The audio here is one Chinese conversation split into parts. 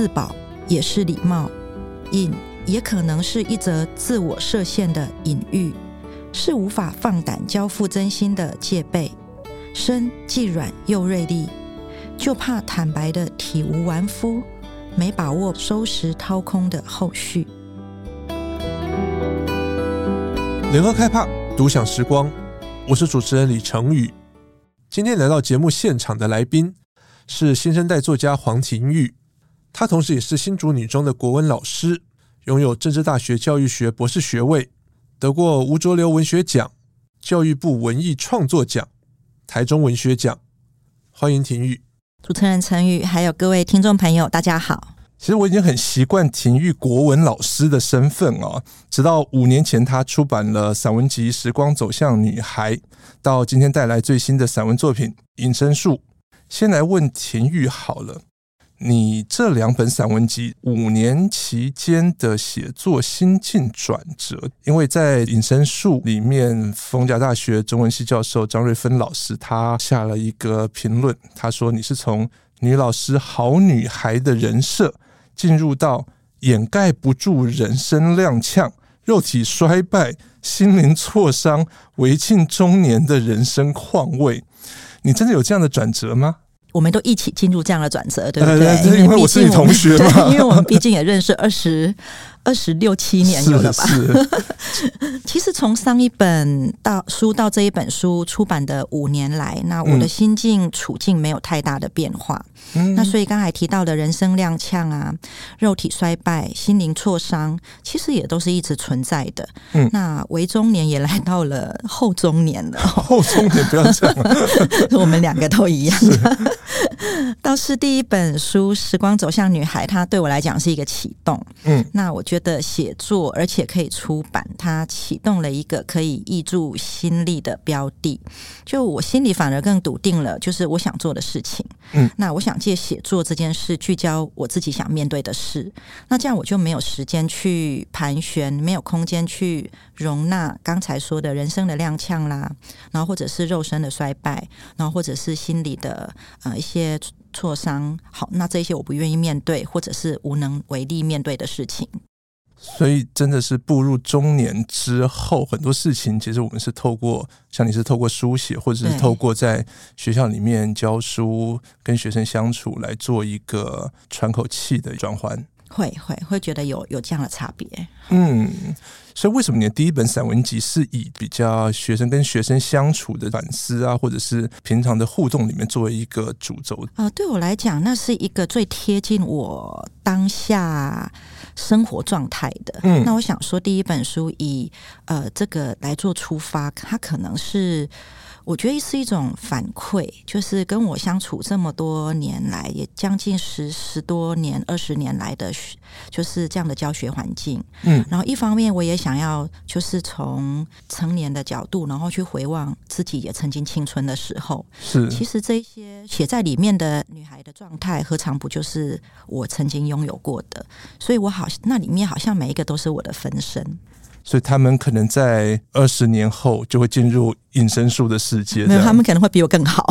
自保，也是礼貌；隐也可能是一则自我设限的隐喻，是无法放胆交付真心的戒备。身既软又锐利，就怕坦白的体无完肤，没把握收拾掏空的后续。联合开帕，独享时光。我是主持人李成宇。今天来到节目现场的来宾是新生代作家黄庭玉，她同时也是新竹女中的国文老师，拥有政治大学教育学博士学位，得过吴浊流文学奖、教育部文艺创作奖。台中文学奖，欢迎庭玉。主持人陈宇，还有各位听众朋友，大家好。其实我已经很习惯庭玉国文老师的身份哦，直到五年前他出版了散文集《时光走向女孩》，到今天带来最新的散文作品《隐身术》。先来问庭玉好了。你这两本散文集五年期间的写作心境转折，因为在《隐身术》里面，逢甲大学中文系教授张瑞芬老师他下了一个评论，他说你是从女老师好女孩的人设，进入到掩盖不住人生踉跄、肉体衰败、心灵挫伤、危尽中年的人生况味，你真的有这样的转折吗？我们都一起进入这样的转折，对不对？因为我是你同学嘛，因为我们毕竟也认识二十。二十六七年有了吧？其实从上一本到书到这一本书出版的五年来，那我的心境处境没有太大的变化。嗯、那所以刚才提到的人生踉跄啊，肉体衰败、心灵挫伤，其实也都是一直存在的。嗯，那为中年也来到了后中年了。后中年不要这样，我们两个都一样。倒是第一本书《时光走向女孩》，它对我来讲是一个启动。嗯，那我觉得写作而且可以出版，它启动了一个可以挹注心力的标的。就我心里反而更笃定了，就是我想做的事情。嗯，那我想借写作这件事聚焦我自己想面对的事。那这样我就没有时间去盘旋，没有空间去容纳刚才说的人生的踉跄啦，然后或者是肉身的衰败，然后或者是心理的呃一些挫伤。好，那这些我不愿意面对，或者是无能为力面对的事情。所以真的是步入中年之后，很多事情其实我们是透过，像你是透过书写，或者是透过在学校里面教书、跟学生相处来做一个喘口气的转换。会会会觉得有有这样的差别。嗯，所以为什么你的第一本散文集是以比较学生跟学生相处的反思啊，或者是平常的互动里面作为一个主轴？啊、呃，对我来讲，那是一个最贴近我当下。生活状态的，嗯，那我想说，第一本书以呃这个来做出发，它可能是。我觉得是一种反馈，就是跟我相处这么多年来，也将近十十多年、二十年来的，就是这样的教学环境。嗯，然后一方面我也想要，就是从成年的角度，然后去回望自己也曾经青春的时候。是，其实这些写在里面的女孩的状态，何尝不就是我曾经拥有过的？所以我好，那里面好像每一个都是我的分身。所以他们可能在二十年后就会进入隐身术的世界。没有，他们可能会比我更好。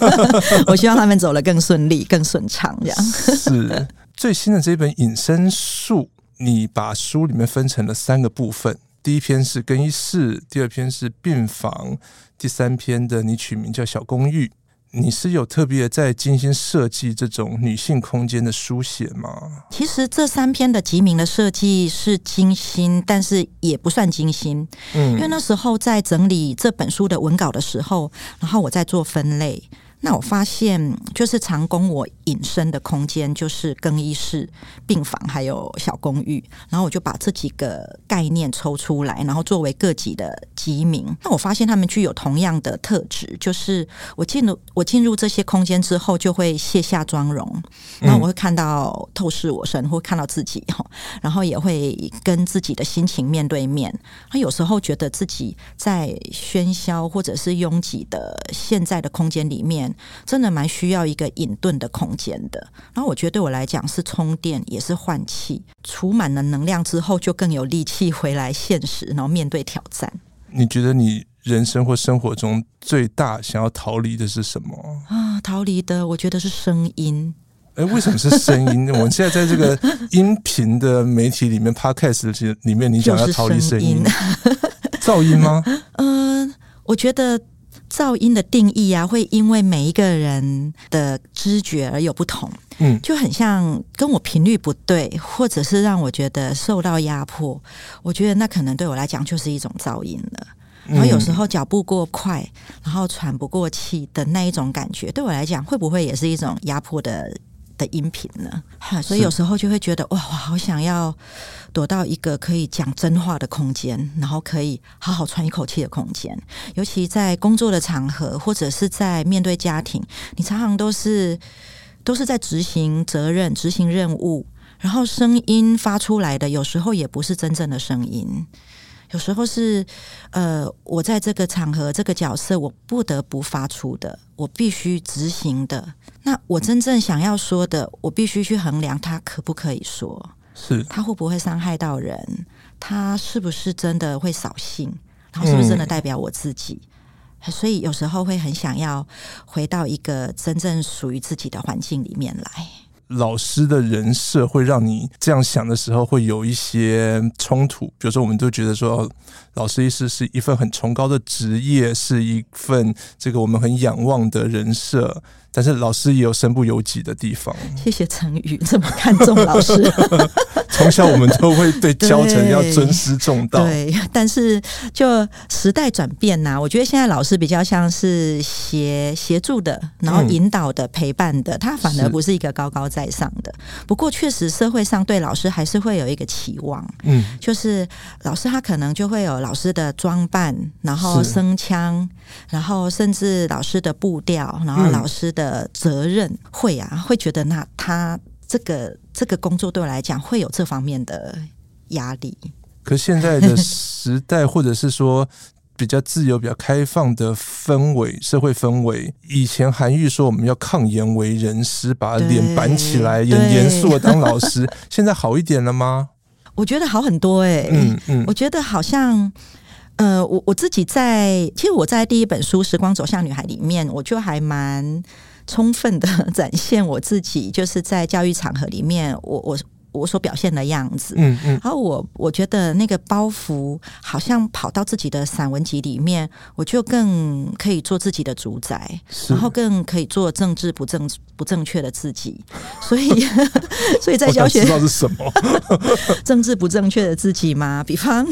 我希望他们走得更顺利、更顺畅。这样是最新的这本隐身术，你把书里面分成了三个部分。第一篇是更衣室，第二篇是病房，第三篇的你取名叫小公寓。你是有特别在精心设计这种女性空间的书写吗？其实这三篇的集名的设计是精心，但是也不算精心。嗯，因为那时候在整理这本书的文稿的时候，然后我在做分类。那我发现，就是常供我隐身的空间，就是更衣室、病房，还有小公寓。然后我就把这几个概念抽出来，然后作为各级的集名。那我发现他们具有同样的特质，就是我进入我进入这些空间之后，就会卸下妆容，然后我会看到透视我身，会看到自己哈，然后也会跟自己的心情面对面。他有时候觉得自己在喧嚣或者是拥挤的现在的空间里面。真的蛮需要一个隐遁的空间的，然后我觉得对我来讲是充电，也是换气，储满了能量之后，就更有力气回来现实，然后面对挑战。你觉得你人生或生活中最大想要逃离的是什么啊？逃离的，我觉得是声音。哎，为什么是声音？我们现在在这个音频的媒体里面，Podcast 里面，你想要逃离声音？噪音吗？嗯、呃，我觉得噪音的定义啊，会因为每一个人的知觉而有不同。嗯，就很像跟我频率不对，或者是让我觉得受到压迫，我觉得那可能对我来讲就是一种噪音了。然后有时候脚步过快，然后喘不过气的那一种感觉，对我来讲会不会也是一种压迫的？的音频呢？所以有时候就会觉得哇，我好想要躲到一个可以讲真话的空间，然后可以好好喘一口气的空间。尤其在工作的场合，或者是在面对家庭，你常常都是都是在执行责任、执行任务，然后声音发出来的，有时候也不是真正的声音。有时候是，呃，我在这个场合、这个角色，我不得不发出的，我必须执行的。那我真正想要说的，我必须去衡量它可不可以说，是它会不会伤害到人，它是不是真的会扫兴，然后是不是真的代表我自己。嗯。所以有时候会很想要回到一个真正属于自己的环境里面来。老师的人设会让你这样想的时候，会有一些冲突。比如说，我们都觉得说，老师意思是一份很崇高的职业，是一份这个我们很仰望的人设。但是老师也有身不由己的地方。谢谢成宇这么看重老师。从小我们都会对教成要尊师重道。对，但是就时代转变呐、啊，我觉得现在老师比较像是协协助的，然后引导的、嗯、陪伴的，他反而不是一个高高在上的。不过确实社会上对老师还是会有一个期望，嗯，就是老师他可能就会有老师的装扮，然后声腔，然后甚至老师的步调，然后老师的。的责任会啊，会觉得那他这个这个工作对我来讲会有这方面的压力。可现在的时代，或者是说比较自由、比较开放的氛围、社会氛围，以前韩愈说我们要抗颜为人师，把脸板起来，演严肃的当老师。现在好一点了吗？我觉得好很多哎、欸，嗯嗯，我觉得好像。呃，我我自己在，其实我在第一本书《时光走向女孩》里面，我就还蛮充分的展现我自己，就是在教育场合里面，我我我所表现的样子。嗯嗯。然后我我觉得那个包袱好像跑到自己的散文集里面，我就更可以做自己的主宰，然后更可以做政治不正不正确的自己。所以，所以在教学知道是什么 政治不正确的自己吗？比方。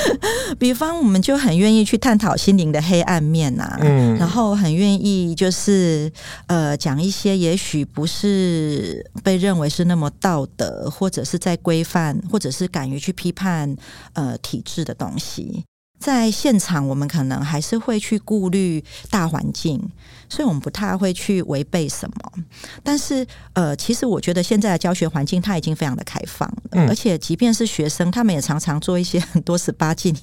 比方，我们就很愿意去探讨心灵的黑暗面呐、啊，嗯，然后很愿意就是呃讲一些也许不是被认为是那么道德，或者是在规范，或者是敢于去批判呃体制的东西。在现场，我们可能还是会去顾虑大环境，所以我们不太会去违背什么。但是，呃，其实我觉得现在的教学环境它已经非常的开放了，嗯，而且即便是学生，他们也常常做一些很多十八禁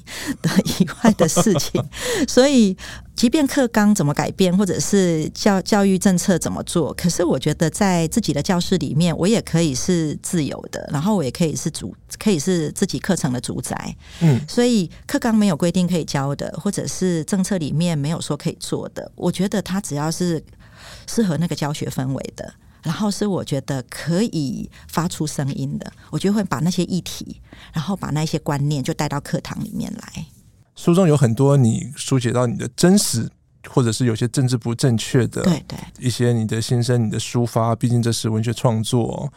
的以外的事情，所以。即便课纲怎么改变，或者是教教育政策怎么做，可是我觉得在自己的教室里面，我也可以是自由的，然后我也可以是主，可以是自己课程的主宰。嗯，所以课纲没有规定可以教的，或者是政策里面没有说可以做的，我觉得它只要是适合那个教学氛围的，然后是我觉得可以发出声音的，我就会把那些议题，然后把那些观念就带到课堂里面来。书中有很多你书写到你的真实，或者是有些政治不正确的，对对，一些你的心声、你的抒发。毕竟这是文学创作，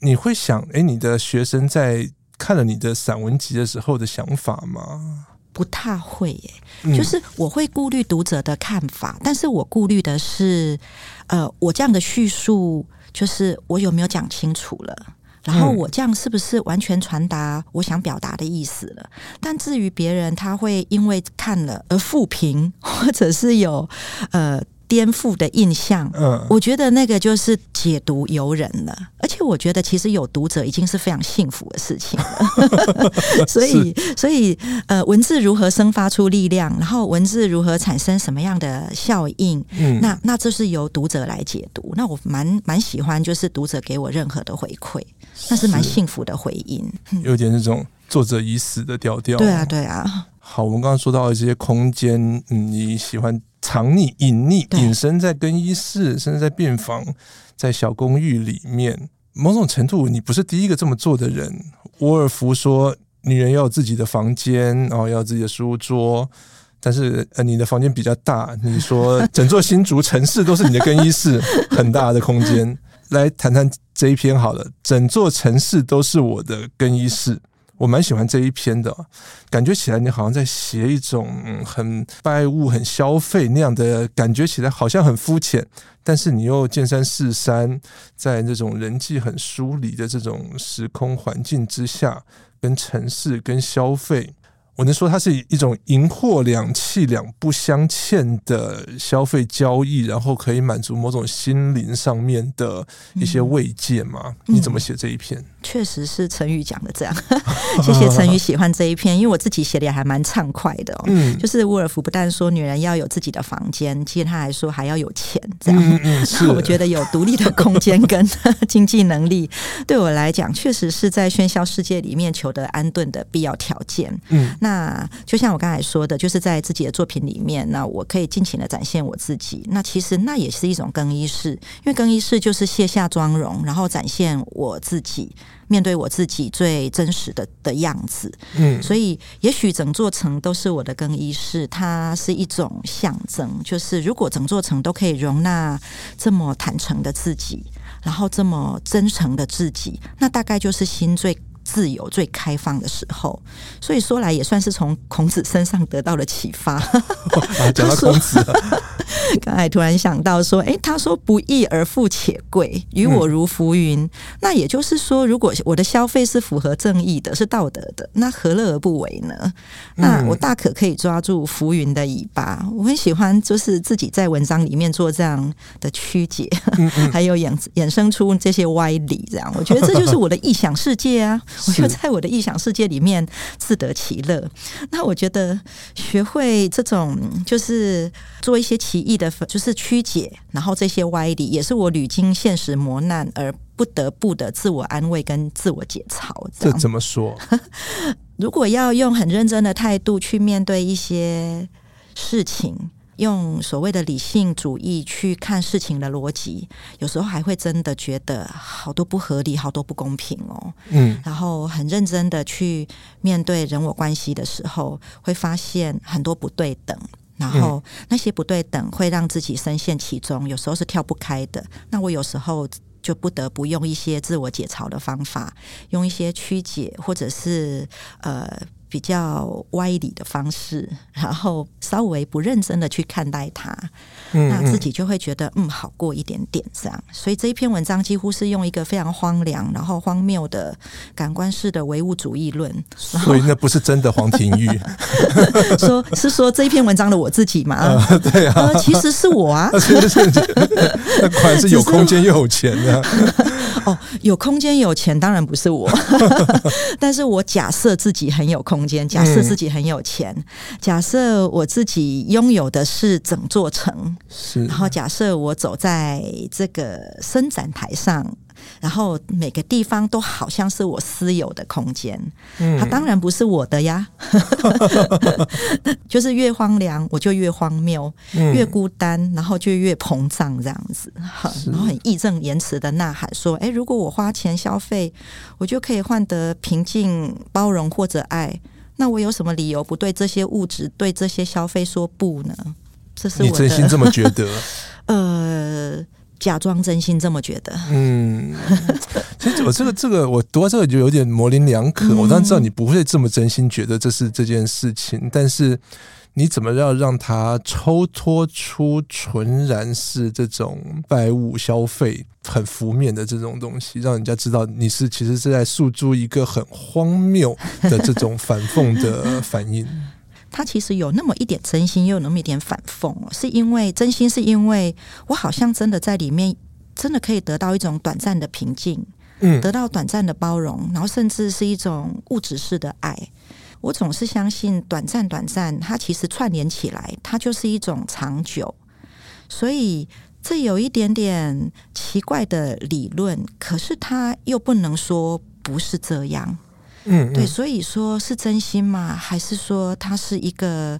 你会想，哎，你的学生在看了你的散文集的时候的想法吗？不太会耶，就是我会顾虑读者的看法，嗯，但是我顾虑的是，呃，我这样的叙述，就是我有没有讲清楚了。然后我这样是不是完全传达我想表达的意思了？但至于别人，他会因为看了而复评，或者是有呃。颠覆的印象，嗯，我觉得那个就是解读由人了。而且我觉得，其实有读者已经是非常幸福的事情了。所以，所以，呃，文字如何生发出力量，然后文字如何产生什么样的效应，嗯，那那这是由读者来解读。那我蛮蛮喜欢，就是读者给我任何的回馈，那是蛮幸福的回应。有点那种作者已死的调调。对啊，对啊。好，我们刚刚说到的这些空间，嗯，你喜欢藏匿、隐匿、隐身在更衣室，甚至在病房，在小公寓里面。某种程度，你不是第一个这么做的人。沃尔夫说，女人要有自己的房间，然后要有自己的书桌。但是，呃，你的房间比较大。你说，整座新竹城市都是你的更衣室，很大的空间。来谈谈这一篇好了，整座城市都是我的更衣室。我蛮喜欢这一篇的，感觉起来你好像在写一种很拜物、很消费那样的感觉，起来好像很肤浅，但是你又见山是山，在那种人际很疏离的这种时空环境之下，跟城市、跟消费。我能说它是一种银货两訖两不相欠的消费交易，然后可以满足某种心灵上面的一些慰藉吗？嗯、你怎么写这一篇？确实是陈宇讲的这样，谢谢陈宇喜欢这一篇，因为我自己写的也还蛮畅快的哦。嗯，就是沃尔夫不但说女人要有自己的房间，其实他还说还要有钱，这样。嗯嗯，是。我觉得有独立的空间跟 经济能力，对我来讲，确实是在喧嚣世界里面求得安顿的必要条件。嗯，那就像我刚才说的，就是在自己的作品里面，那我可以尽情的展现我自己。那其实那也是一种更衣室，因为更衣室就是卸下妆容，然后展现我自己。面对我自己最真实的的样子，嗯，所以也许整座城都是我的更衣室，它是一种象征。就是如果整座城都可以容纳这么坦诚的自己，然后这么真诚的自己，那大概就是心最自由、最开放的时候。所以说来也算是从孔子身上得到了启发。讲到 孔子。刚才突然想到说，诶，他说不义而富且贵，与我如浮云。嗯、那也就是说，如果我的消费是符合正义的，是道德的，那何乐而不为呢？嗯、那我大可可以抓住浮云的尾巴。我很喜欢，就是自己在文章里面做这样的曲解，嗯嗯还有衍衍生出这些歪理。这样，我觉得这就是我的臆想世界啊！我就在我的臆想世界里面自得其乐。那我觉得学会这种，就是做一些奇异。的就是曲解，然后这些歪理也是我屡经现实磨难而不得不的自我安慰跟自我解嘲。这怎么说？如果要用很认真的态度去面对一些事情，用所谓的理性主义去看事情的逻辑，有时候还会真的觉得好多不合理，好多不公平哦。嗯，然后很认真的去面对人我关系的时候，会发现很多不对等。然后那些不对等会让自己深陷其中，有时候是跳不开的。那我有时候就不得不用一些自我解嘲的方法，用一些曲解，或者是呃。比较歪理的方式，然后稍微不认真的去看待它，嗯嗯，那自己就会觉得嗯，好过一点点这样。所以这一篇文章几乎是用一个非常荒凉，然后荒谬的感官式的唯物主义论。所以那不是真的黄庭玉，说是说这一篇文章的我自己嘛？呃、对啊、呃，其实是我啊。那果然是有空间又有钱的。哦，有空间有钱当然不是我，但是我假设自己很有空间，假设自己很有钱，嗯、假设我自己拥有的是整座城，是，然后假设我走在这个伸展台上。然后每个地方都好像是我私有的空间，嗯，它当然不是我的呀，就是越荒凉我就越荒谬，嗯，越孤单然后就越膨胀这样子，然后很义正言辞的呐喊说：“哎，如果我花钱消费，我就可以换得平静、包容或者爱，那我有什么理由不对这些物质、对这些消费说不呢？”这是我你真心这么觉得？呃。假装真心这么觉得。嗯，其实我这个这个，我读到这个就有点模棱两可。我当然知道你不会这么真心觉得这是这件事情，但是你怎么要让它抽脱出纯然是这种拜物消费、很浮面的这种东西，让人家知道你是其实是在诉诸一个很荒谬的这种反讽的反应。他其实有那么一点真心，又有那么一点反讽，是因为真心，是因为我好像真的在里面，真的可以得到一种短暂的平静，嗯，得到短暂的包容，然后甚至是一种物质式的爱。我总是相信，短暂、短暂，它其实串联起来，它就是一种长久。所以这有一点点奇怪的理论，可是它又不能说不是这样。嗯，嗯，对，所以说是真心吗？还是说他是一个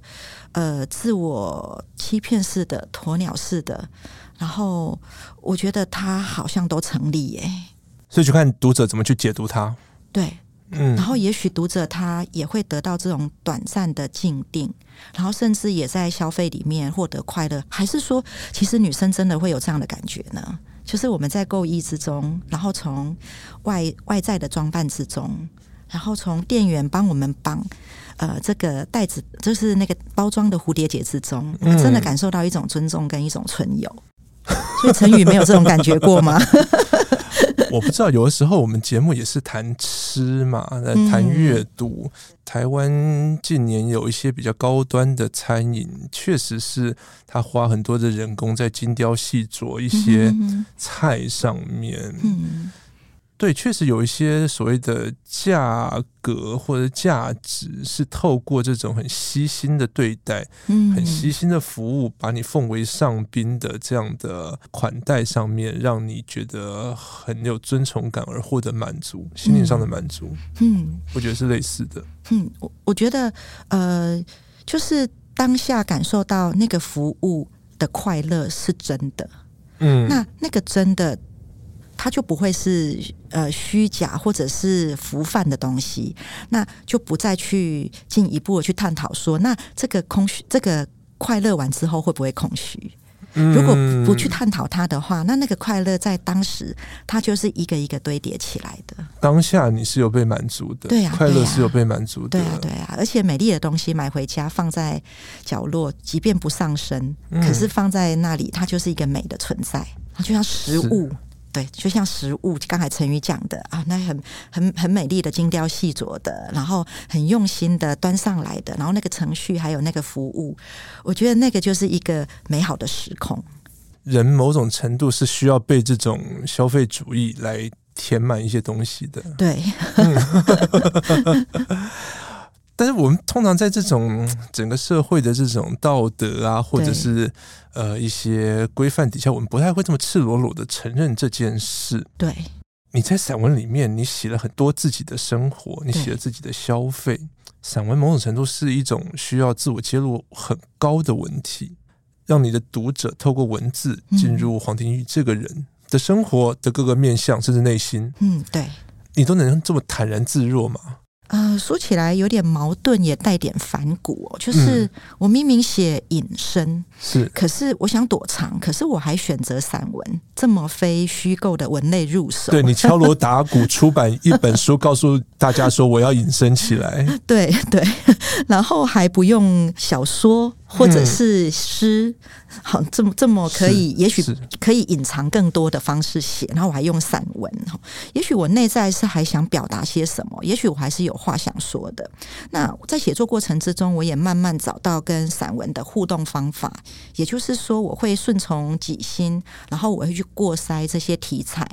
呃自我欺骗式的鸵鸟式的？然后我觉得他好像都成立耶，所以就看读者怎么去解读他。对，嗯，然后也许读者他也会得到这种短暂的静定，然后甚至也在消费里面获得快乐。还是说，其实女生真的会有这样的感觉呢？就是我们在购衣之中，然后从外外在的装扮之中，然后从店员帮我们绑呃这个袋子，就是那个包装的蝴蝶结之中，真的感受到一种尊重跟一种存有。所以陈宇没有这种感觉过吗？我不知道，有的时候我们节目也是谈吃嘛，谈阅读。台湾近年有一些比较高端的餐饮，确实是他花很多的人工在精雕细琢一些菜上面。对，确实有一些所谓的价格或者价值，是透过这种很悉心的对待、嗯、很悉心的服务，把你奉为上宾的这样的款待上面，让你觉得很有尊崇感而获得满足，心灵上的满足。嗯，我觉得是类似的。嗯，我我觉得呃，就是当下感受到那个服务的快乐是真的。嗯，那那个真的。它就不会是呃虚假或者是浮泛的东西，那就不再去进一步的去探讨说，那这个空虚，这个快乐完之后会不会空虚？如果不去探讨它的话，那那个快乐在当时它就是一个一个堆叠起来的。当下你是有被满足的，对呀，快乐是有被满足的，对呀，对呀。而且美丽的东西买回家放在角落，即便不上身，可是放在那里，它就是一个美的存在，它就像食物。对，就像食物，刚才陈宇讲的啊，那很很很美丽的精雕细琢的，然后很用心的端上来的，然后那个程序还有那个服务，我觉得那个就是一个美好的时空。人某种程度是需要被这种消费主义来填满一些东西的。对。但是我们通常在这种整个社会的这种道德啊，或者是呃一些规范底下，我们不太会这么赤裸裸的承认这件事。对，你在散文里面，你写了很多自己的生活，你写了自己的消费。散文某种程度是一种需要自我揭露很高的文体，让你的读者透过文字进入黄庭玉这个人的生活的各个面向，甚至内心。嗯，对，你都能这么坦然自若吗？呃，说起来有点矛盾，也带点反骨哦。就是我明明写隐身，是、嗯，可是我想躲藏，可是我还选择散文，这么非虚构的文类入手。对，你敲锣打鼓 出版一本书，告诉大家说我要隐身起来。对对，然后还不用小说。或者是诗，好，这么这么可以，也许可以隐藏更多的方式写，然后我还用散文，也许我内在是还想表达些什么，也许我还是有话想说的。那在写作过程之中，我也慢慢找到跟散文的互动方法，也就是说，我会顺从己心，然后我会去过筛这些题材。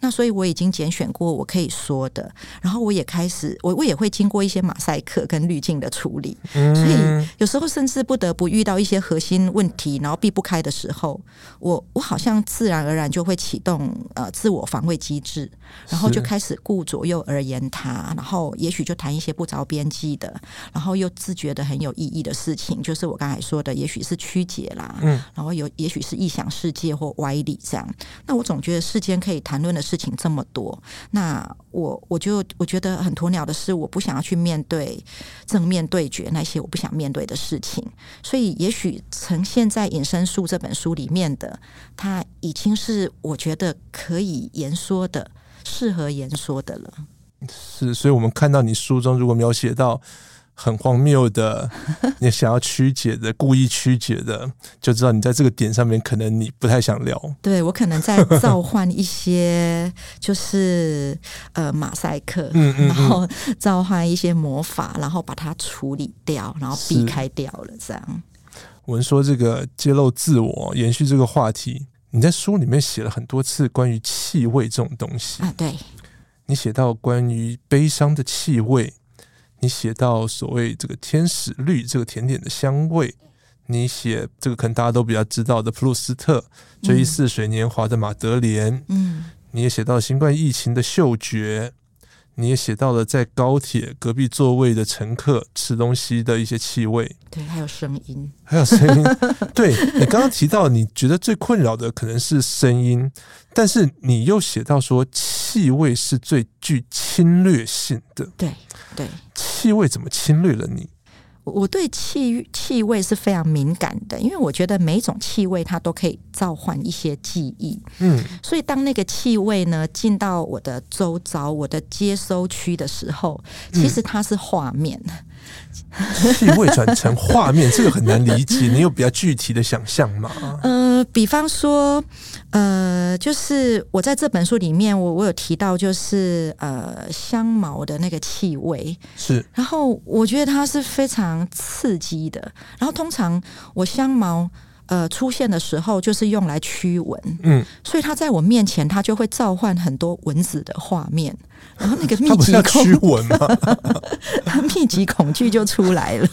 那所以我已经拣选过我可以说的，然后我也开始，我我也会经过一些马赛克跟滤镜的处理，所以有时候甚至不得不。遇到一些核心问题，然后避不开的时候，我我好像自然而然就会启动呃自我防卫机制，然后就开始顾左右而言他，然后也许就谈一些不着边际的，然后又自觉的很有意义的事情，就是我刚才说的，也许是曲解啦，嗯，然后有也许是异想世界或歪理这样。那我总觉得世间可以谈论的事情这么多，那我我就我觉得很鸵鸟的是，我不想要去面对正面对决那些我不想面对的事情。所以，也许呈现在《隐身术》这本书里面的，它已经是我觉得可以言说的、适合言说的了。是，所以我们看到你书中如果描写到。很荒谬的，你想要曲解的，故意曲解的，就知道你在这个点上面可能你不太想聊。对，我可能在 召唤一些，就是呃马赛克，嗯嗯嗯，然后召唤一些魔法，然后把它处理掉，然后避开掉了。这样，我们说这个揭露自我，延续这个话题，你在书里面写了很多次关于气味这种东西啊。对，你写到关于悲伤的气味。你写到所谓这个天使绿这个甜点的香味，你写这个可能大家都比较知道的普鲁斯特追忆似水年华的马德莲，嗯，你也写到新冠疫情的嗅觉，你也写到了在高铁隔壁座位的乘客吃东西的一些气味，对，还有声音，还有声音。对，你刚刚提到，你觉得最困扰的可能是声音，但是你又写到说气味是最具侵略性的。对对，气味怎么侵略了你？我对气气味是非常敏感的，因为我觉得每一种气味它都可以召唤一些记忆。嗯，所以当那个气味呢进到我的周遭、我的接收区的时候，其实它是画面。嗯 气味转成画面，这个很难理解。你有比较具体的想象吗？呃，比方说，呃，就是我在这本书里面，我我有提到，就是呃，香茅的那个气味是。然后我觉得它是非常刺激的。然后通常我香茅呃出现的时候，就是用来驱蚊。嗯，所以它在我面前，它就会召唤很多蚊子的画面。然后那个密集驱蚊嘛，他密集恐惧就出来了。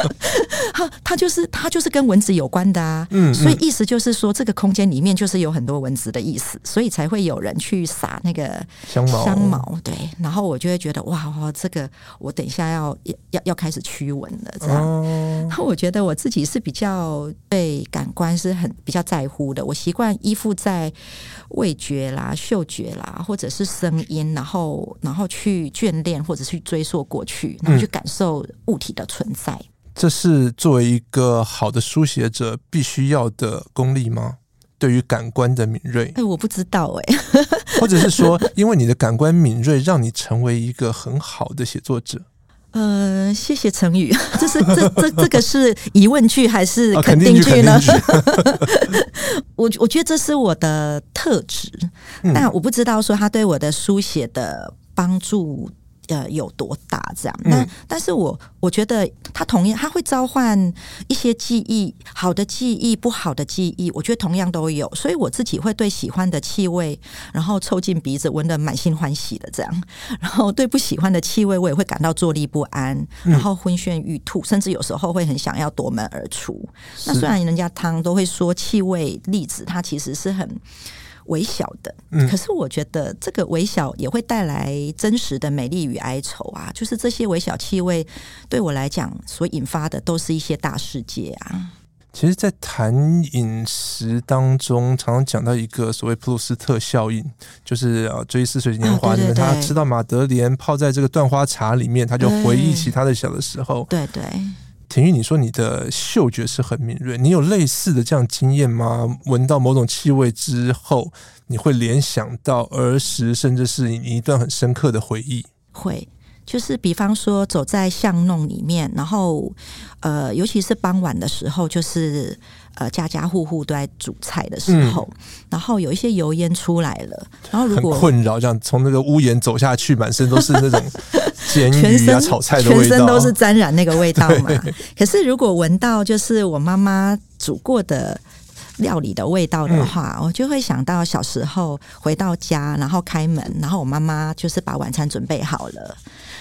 他他就是他就是跟蚊子有关的啊，嗯，所以意思就是说，这个空间里面就是有很多蚊子的意思，所以才会有人去撒那个香茅。香茅对，然后我就会觉得哇，这个我等一下要要要开始驱蚊了，这样。然后我觉得我自己是比较对感官是很比较在乎的，我习惯依附在味觉啦、嗅觉啦，或者是声音，然后。然后去眷恋，或者去追溯过去，然后去感受物体的存在。嗯，这是作为一个好的书写者必须要的功力吗？对于感官的敏锐？哎，我不知道哎。或者是说，因为你的感官敏锐，让你成为一个很好的写作者？呃，谢谢成语，这是这这这个是疑问句还是肯定句呢？我我觉得这是我的特质，嗯，但我不知道说他对我的书写的帮助。呃，有多大这样？但、嗯、但是我我觉得它同样，它会召唤一些记忆，好的记忆，不好的记忆，我觉得同样都有。所以我自己会对喜欢的气味，然后凑近鼻子闻得满心欢喜的这样；然后对不喜欢的气味，我也会感到坐立不安，然后昏眩欲吐，甚至有时候会很想要夺门而出。那虽然人家汤都会说气味粒子，它其实是很。微小的，可是我觉得这个微小也会带来真实的美丽与哀愁啊！就是这些微小气味对我来讲所引发的，都是一些大世界啊。其实，在谈饮食当中，常常讲到一个所谓普鲁斯特效应，就是《追忆似水年华》里面，他吃到马德莲泡在这个断花茶里面，他就回忆起他的小的时候。对对。婷玉，你说你的嗅觉是很敏锐，你有类似的这样经验吗？闻到某种气味之后，你会联想到儿时，甚至是你一段很深刻的回忆。会，就是比方说走在巷弄里面，然后呃，尤其是傍晚的时候，就是。呃，家家户户都在煮菜的时候，嗯、然后有一些油烟出来了，然后如果很困扰，这样从那个屋檐走下去，满身都是那种 煎鱼啊、炒菜的味道，全身都是沾染那个味道嘛。可是如果闻到就是我妈妈煮过的料理的味道的话，嗯、我就会想到小时候回到家，然后开门，然后我妈妈就是把晚餐准备好了，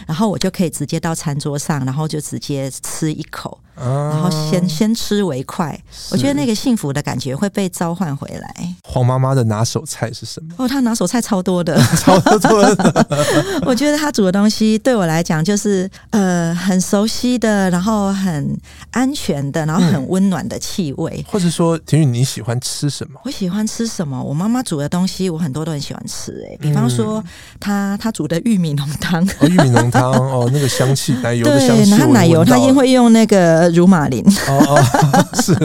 然后我就可以直接到餐桌上，然后就直接吃一口。然后先先吃为快，我觉得那个幸福的感觉会被召唤回来。黄妈妈的拿手菜是什么？哦，她拿手菜超多的，超多的。我觉得她煮的东西对我来讲就是呃很熟悉的，然后很安全的，然后很温暖的气味。或者说，婷宇你喜欢吃什么？我喜欢吃什么？我妈妈煮的东西，我很多都很喜欢吃。哎，比方说她她煮的玉米浓汤，哦，玉米浓汤 哦，那个香气奶油的香气，然后奶油它一定会用那个。乳马林哦哦 是，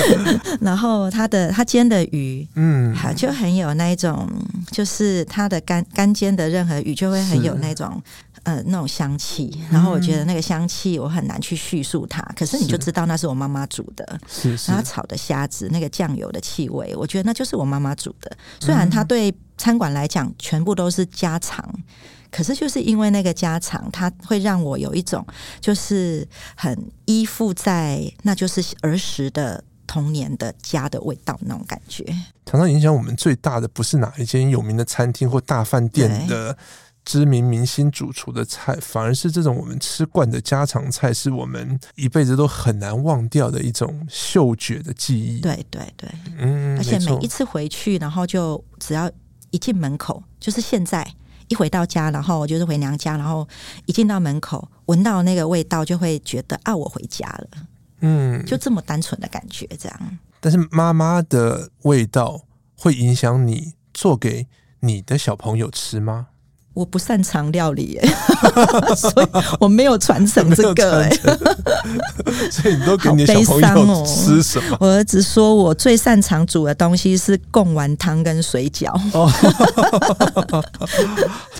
然后他的他煎的鱼，嗯，就很有那一种，就是它的干干煎的任何鱼就会很有那种呃那种香气。然后我觉得那个香气我很难去叙述它，可是你就知道那是我妈妈煮的，是，是然后炒的虾子那个酱油的气味，我觉得那就是我妈妈煮的。虽然它对餐馆来讲全部都是家常。可是就是因为那个家常，它会让我有一种就是很依附在，那就是儿时的童年的家的味道那种感觉。常常影响我们最大的不是哪一间有名的餐厅或大饭店的知名明星主厨的菜，反而是这种我们吃惯的家常菜，是我们一辈子都很难忘掉的一种嗅觉的记忆。对对对，嗯，而且每一次回去，然后就只要一进门口，就是现在。一回到家，然后就是回娘家，然后一进到门口，闻到那个味道，就会觉得啊，我回家了。嗯，就这么单纯的感觉，这样。但是妈妈的味道会影响你做给你的小朋友吃吗？我不擅长料理，所以我没有传承这 个。哎，所以你都给你的小朋友吃什么？我儿子说我最擅长煮的东西是贡丸汤跟水饺。哦，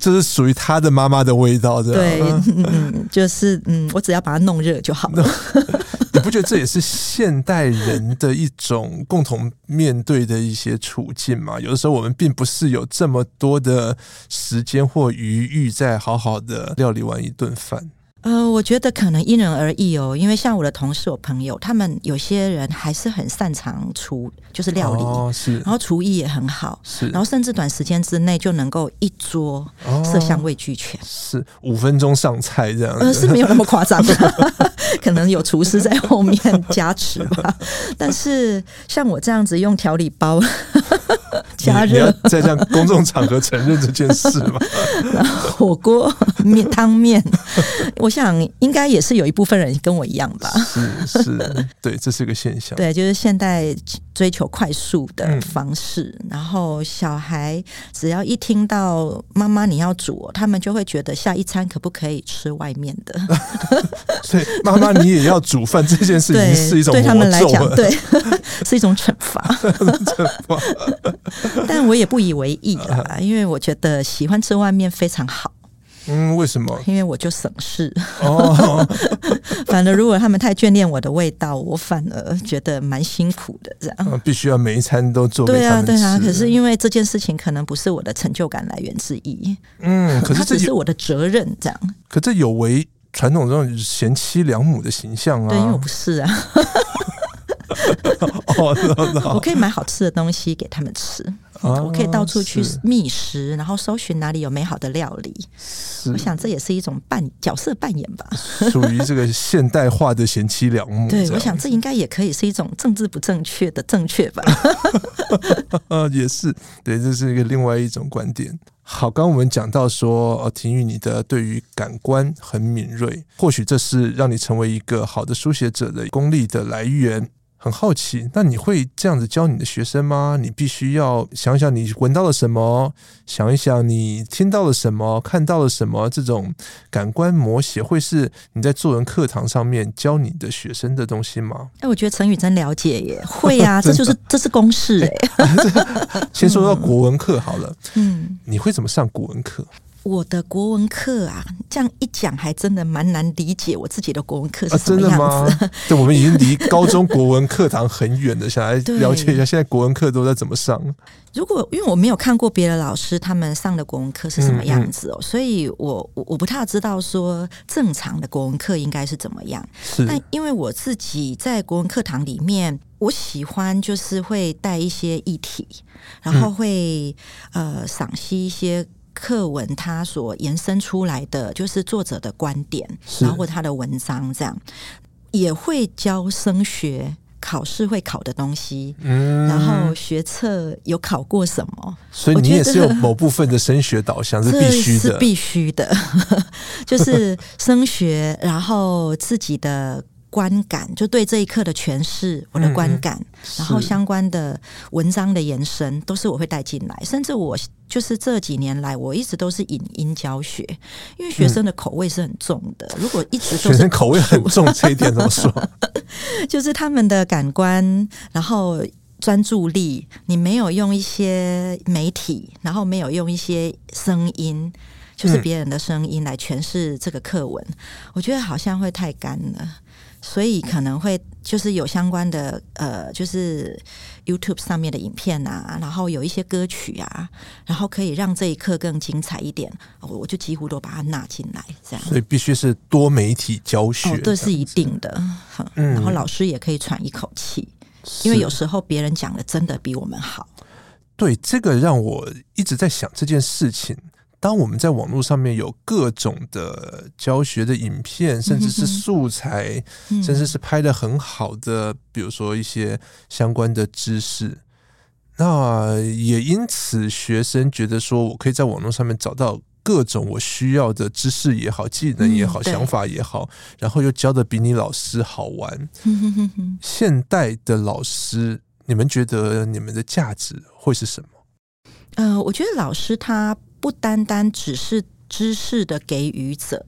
这是属于他的妈妈的味道，对，嗯，就是嗯，我只要把它弄热就好了。你不觉得这也是现代人的一种共同面对的一些处境吗？有的时候我们并不是有这么多的时间或余裕，在好好的料理完一顿饭。呃，我觉得可能因人而异哦，因为像我的同事、我朋友，他们有些人还是很擅长厨，就是料理，哦、是，然后厨艺也很好，是，然后甚至短时间之内就能够一桌色香味俱全，哦、是五分钟上菜这样子，呃，是没有那么夸张。的，可能有厨师在后面加持吧。但是像我这样子用调理包 加热，在这样公众场合承认这件事吗？然后火锅面汤面，我。想应该也是有一部分人跟我一样吧，是是，对，这是个现象。对，就是现代追求快速的方式，嗯、然后小孩只要一听到妈妈你要煮，他们就会觉得下一餐可不可以吃外面的？所以妈妈你也要煮饭这件事情是一种对，对他们来讲，对，是一种惩罚。惩罚，但我也不以为意啦，因为我觉得喜欢吃外面非常好。嗯，为什么？因为我就省事哦。反而如果他们太眷恋我的味道，我反而觉得蛮辛苦的。这样，必须要每一餐都做。对啊，对啊。可是因为这件事情可能不是我的成就感来源之一。嗯，可是这只是我的责任。这样，可这有违传统这种贤妻良母的形象啊。对，因为我不是啊。哦，我可以买好吃的东西给他们吃。我可以到处去觅食，然后搜寻哪里有美好的料理。我想这也是一种扮角色扮演吧，属于这个现代化的贤妻良母。对，我想这应该也可以是一种政治不正确的正确吧。也是，对，这是一个另外一种观点。好，刚刚我们讲到说，呃，婷玉你的对于感官很敏锐，或许这是让你成为一个好的书写者的功力的来源。很好奇，那你会这样子教你的学生吗？你必须要想想你闻到了什么，想一想你听到了什么，看到了什么，这种感官模写会是你在作文课堂上面教你的学生的东西吗？哎，我觉得陈宇真了解耶，会、啊，这就是这是公式哎。先说到国文课好了，嗯，你会怎么上国文课？我的国文课啊，这样一讲还真的蛮难理解我自己的国文课是什么样子。啊、真的吗？对，我们已经离高中国文课堂很远了，想来 了解一下现在国文课都在怎么上。如果因为我没有看过别的老师他们上的国文课是什么样子哦，嗯嗯，所以我我我不太知道说正常的国文课应该是怎么样。是，但因为我自己在国文课堂里面，我喜欢就是会带一些议题，然后会、嗯、呃赏析一些。课文它所延伸出来的就是作者的观点，然后他的文章这样，也会教升学考试会考的东西，嗯，然后学测有考过什么，所以你也是有某部分的升学导向是必须的，是必须的，就是升学，然后自己的。观感就对这一刻的诠释，我的观感，嗯、然后相关的文章的延伸，都是我会带进来。甚至我就是这几年来，我一直都是影音教学，因为学生的口味是很重的。嗯、如果一直都是学生口味很重，这一点怎么说？就是他们的感官，然后专注力，你没有用一些媒体，然后没有用一些声音，就是别人的声音来诠释这个课文，嗯、我觉得好像会太干了。所以可能会就是有相关的呃，就是 YouTube 上面的影片啊，然后有一些歌曲啊，然后可以让这一刻更精彩一点，我就几乎都把它纳进来，这样。所以必须是多媒体教学，哦，这是一定的。嗯，然后老师也可以喘一口气，因为有时候别人讲的真的比我们好。对，这个让我一直在想这件事情。当我们在网络上面有各种的教学的影片，甚至是素材，甚至是拍的很好的，比如说一些相关的知识，那也因此学生觉得说我可以在网络上面找到各种我需要的知识也好、技能也好、嗯、想法也好，然后又教的比你老师好玩。现代的老师，你们觉得你们的价值会是什么？呃，我觉得老师他不单单只是知识的给予者。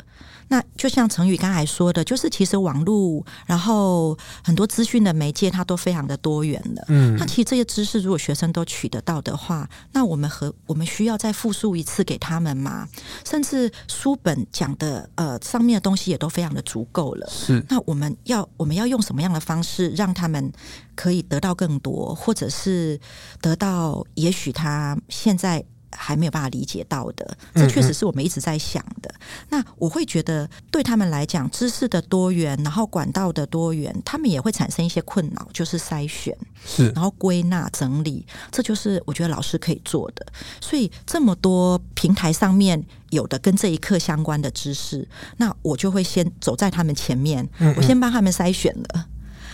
那就像成宇刚才说的，就是其实网络，然后很多资讯的媒介，它都非常的多元了。嗯，那其实这些知识，如果学生都取得到的话，那我们和我们需要再复述一次给他们吗？甚至书本讲的呃上面的东西也都非常的足够了。是，那我们要我们要用什么样的方式让他们可以得到更多，或者是得到也许他现在。还没有办法理解到的，这确实是我们一直在想的。嗯嗯。那我会觉得，对他们来讲，知识的多元，然后管道的多元，他们也会产生一些困扰，就是筛选，是，然后归纳整理，这就是我觉得老师可以做的。所以这么多平台上面有的跟这一课相关的知识，那我就会先走在他们前面，嗯嗯。我先帮他们筛选了。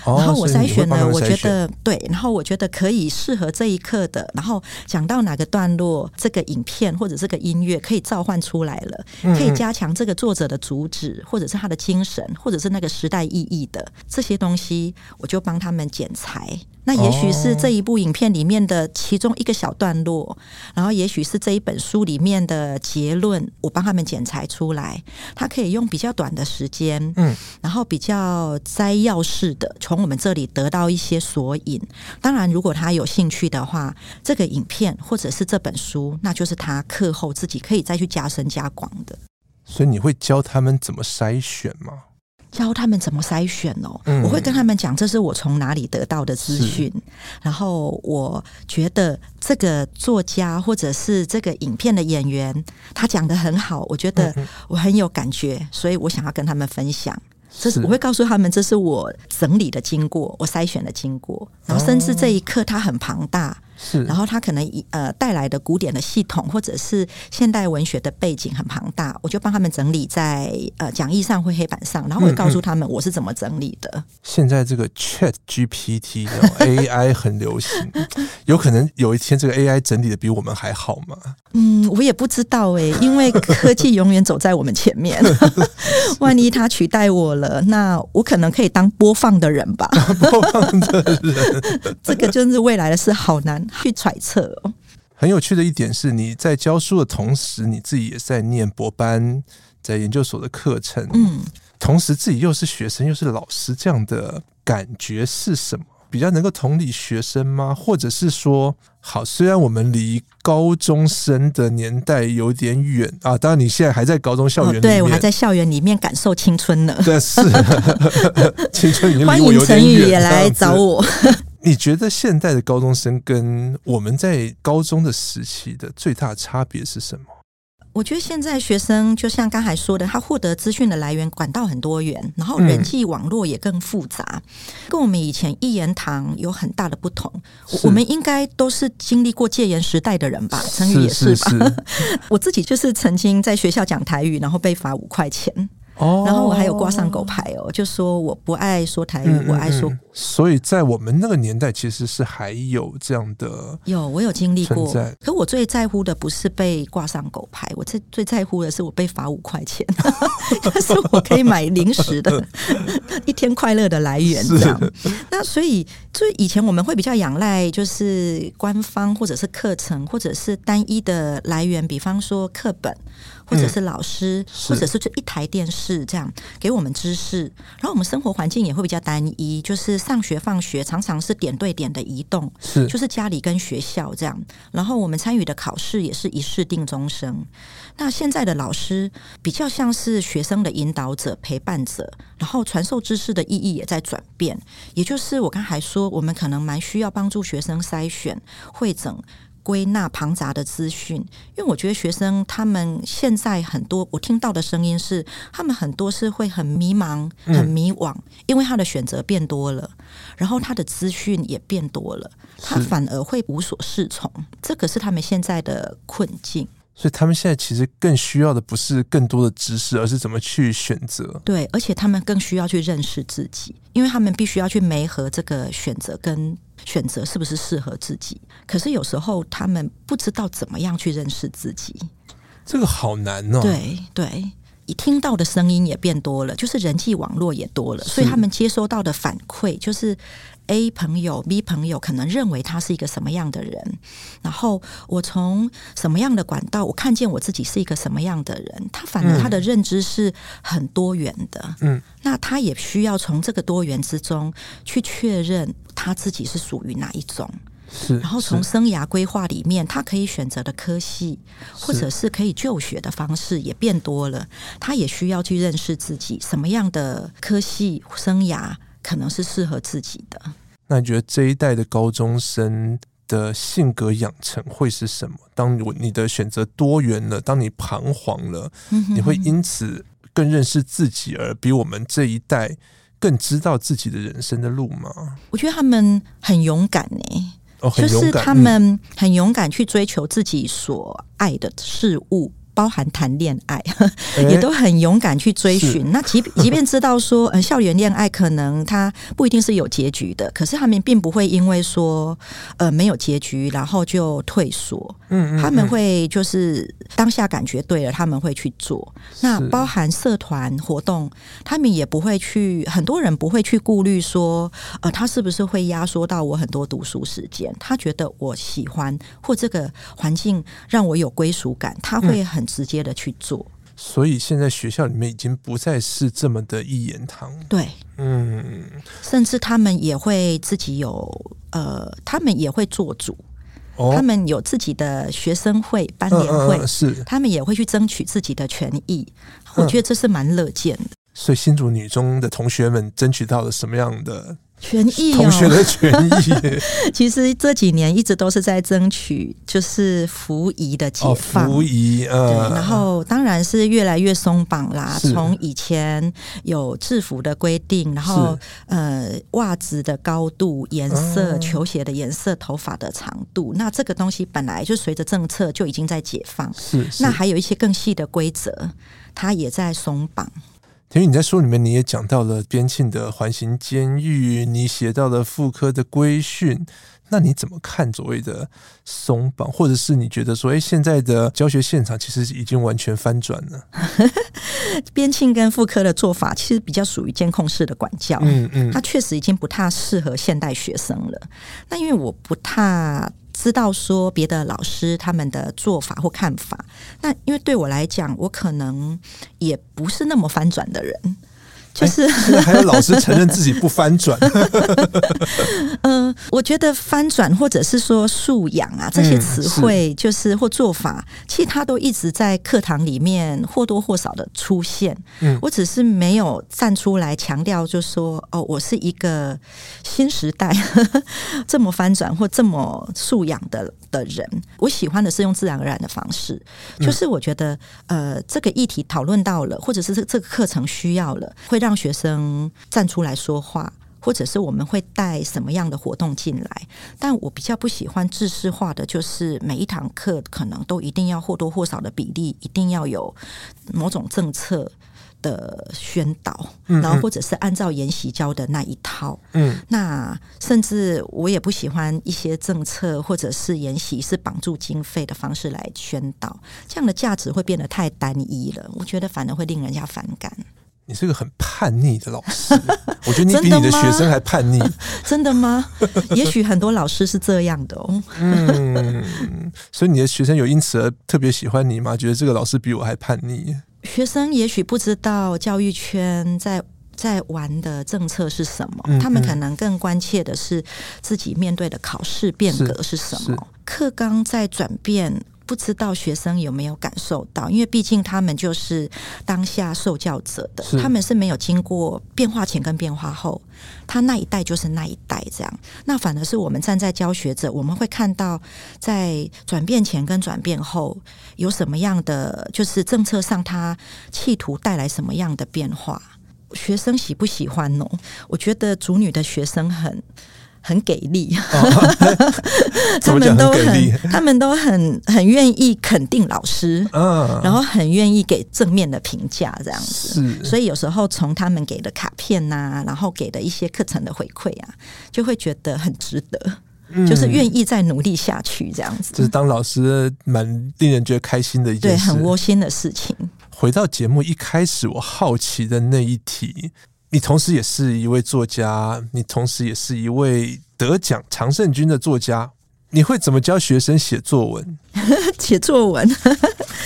然后我筛选了，我觉得对，然后我觉得可以适合这一刻的。然后讲到哪个段落，这个影片或者这个音乐可以召唤出来了，可以加强这个作者的主旨，或者是他的精神，或者是那个时代意义的这些东西，我就帮他们剪裁。那也许是这一部影片里面的其中一个小段落，然后也许是这一本书里面的结论，我帮他们剪裁出来。他可以用比较短的时间，嗯，然后比较摘要式的从我们这里得到一些索引。当然，如果他有兴趣的话，这个影片或者是这本书，那就是他课后自己可以再去加深加广的。所以你会教他们怎么筛选吗？教他们怎么筛选哦，我会跟他们讲，这是我从哪里得到的资讯，然后我觉得这个作家或者是这个影片的演员，他讲得很好，我觉得我很有感觉，所以我想要跟他们分享。这是。我会告诉他们，这是我整理的经过，我筛选的经过，然后甚至这一刻它很庞大。是，然后他可能呃带来的古典的系统，或者是现代文学的背景很庞大，我就帮他们整理在呃讲义上或黑板上，然后我会告诉他们我是怎么整理的。嗯嗯、现在这个 Chat GPT AI 很流行，有可能有一天这个 AI 整理的比我们还好吗？嗯，我也不知道哎、欸，因为科技永远走在我们前面，万一它取代我了，那我可能可以当播放的人吧。播放的人，这个就是未来的事，好难。去揣测哦。很有趣的一点是，你在教书的同时，你自己也在念博班，在研究所的课程。嗯，同时自己又是学生，又是老师，这样的感觉是什么？比较能够同理学生吗？或者是说，好，虽然我们离高中生的年代有点远啊，当然你现在还在高中校园里面，哦、对我还在校园里面感受青春呢。对，是 青春已经离我有点远。欢迎陈宇也来找我。你觉得现在的高中生跟我们在高中的时期的最大差别是什么？我觉得现在学生就像刚才说的，他获得资讯的来源管道很多元，然后人际网络也更复杂，嗯、跟我们以前一言堂有很大的不同。我们应该都是经历过戒严时代的人吧？成语也是吧？是是是 我自己就是曾经在学校讲台语，然后被罚五块钱。哦，然后我还有挂上狗牌哦，就说我不爱说台语，嗯嗯嗯，我爱说。所以在我们那个年代，其实是还有这样的。有，我有经历过。可我最在乎的不是被挂上狗牌，我最最在乎的是我被罚五块钱，但是我可以买零食的 一天快乐的来源。这样。那所以，就以前我们会比较仰赖，就是官方或者是课程，或者是单一的来源，比方说课本。或者是老师，嗯、或者是就一台电视这样给我们知识，然后我们生活环境也会比较单一，就是上学放学常常是点对点的移动，是就是家里跟学校这样，然后我们参与的考试也是一试定终生。那现在的老师比较像是学生的引导者、陪伴者，然后传授知识的意义也在转变，也就是我刚才说，我们可能蛮需要帮助学生筛选、会整。归纳庞杂的资讯，因为我觉得学生他们现在很多，我听到的声音是，他们很多是会很迷茫、很迷惘，因为他的选择变多了，然后他的资讯也变多了，他反而会无所适从，这个是他们现在的困境。所以他们现在其实更需要的不是更多的知识，而是怎么去选择。对，而且他们更需要去认识自己，因为他们必须要去媒合这个选择跟。选择是不是适合自己？可是有时候他们不知道怎么样去认识自己。这个好难哦。对对，一听到的声音也变多了，就是人际网络也多了，所以他们接收到的反馈就是。A 朋友、B 朋友可能认为他是一个什么样的人，然后我从什么样的管道，我看见我自己是一个什么样的人，他反而他的认知是很多元的。嗯，那他也需要从这个多元之中去确认他自己是属于哪一种。是，然后从生涯规划里面，他可以选择的科系或者是可以就学的方式也变多了。他也需要去认识自己什么样的科系生涯。可能是适合自己的。那你觉得这一代的高中生的性格养成会是什么？当你你的选择多元了，当你彷徨了，你会因此更认识自己，而比我们这一代更知道自己的人生的路吗？我觉得他们很勇敢呢、就是他们很勇敢去追求自己所爱的事物。包含谈恋爱，也都很勇敢去追寻。那即即便知道说，呃，校园恋爱可能它不一定是有结局的，可是他们并不会因为说，呃，没有结局，然后就退缩。嗯，他们会就是当下感觉对了，他们会去做。那包含社团活动，他们也不会去，很多人不会去顾虑说，呃，他是不是会压缩到我很多读书时间？他觉得我喜欢或这个环境让我有归属感，他会很。直接的去做，所以现在学校里面已经不再是这么的一言堂。对，嗯，甚至他们也会自己有呃，他们也会做主，哦、他们有自己的学生会、班联会，嗯嗯、是他们也会去争取自己的权益。我觉得这是蛮乐见的。所以新竹女中的同学们争取到了什么样的？权益、哦，同学的权益。其实这几年一直都是在争取，就是服仪的解放。服仪，呃，然后当然是越来越松绑啦。从以前有制服的规定，然后呃，袜子的高度、颜色、球鞋的颜色、头发的长度，那这个东西本来就随着政策就已经在解放。是，那还有一些更细的规则，它也在松绑。因为你在书里面你也讲到了边沁的环形监狱，你写到了妇科的规训，那你怎么看所谓的松绑，或者是你觉得说，哎，现在的教学现场其实已经完全翻转了？边沁跟妇科的做法其实比较属于监控式的管教，嗯嗯，它确实已经不太适合现代学生了。那因为我不太。知道说别的老师他们的做法或看法，那因为对我来讲，我可能也不是那么翻转的人。就是、欸，还有老师承认自己不翻转。嗯、呃，我觉得翻转或者是说素养啊这些词汇，就是或做法，其实他都一直在课堂里面或多或少的出现。嗯，我只是没有站出来强调，就说哦，我是一个新时代 这么翻转或这么素养的的人。我喜欢的是用自然而然的方式，就是我觉得呃，这个议题讨论到了，或者是这这个课程需要了，会。让学生站出来说话，或者是我们会带什么样的活动进来？但我比较不喜欢制式化的，就是每一堂课可能都一定要或多或少的比例，一定要有某种政策的宣导，然后或者是按照研习教的那一套。嗯，那甚至我也不喜欢一些政策或者是研习是绑住经费的方式来宣导，这样的价值会变得太单一了。我觉得反而会令人家反感。你是个很叛逆的老师，我觉得你比你的学生还叛逆。真的吗？也许很多老师是这样的哦。嗯，所以你的学生有因此而特别喜欢你吗？觉得这个老师比我还叛逆？学生也许不知道教育圈在在玩的政策是什么，他们可能更关切的是自己面对的考试变革是什么，课纲在转变。不知道学生有没有感受到，因为毕竟他们就是当下受教者的，他们是没有经过变化前跟变化后，他那一代就是那一代这样。那反而是我们站在教学者，我们会看到在转变前跟转变后有什么样的，就是政策上他企图带来什么样的变化，学生喜不喜欢呢？我觉得主女的学生很。很给力，哦、他们都很，他们都很很愿意肯定老师，嗯，然后很愿意给正面的评价，这样子。是，所以有时候从他们给的卡片呐、啊，然后给的一些课程的回馈啊，就会觉得很值得。嗯、就是愿意再努力下去这样子。就是当老师蛮令人觉得开心的一件事，对，很窝心的事情。回到节目一开始，我好奇的那一题，你同时也是一位作家，你同时也是一位得奖常胜军的作家。你会怎么教学生写作文？写作文，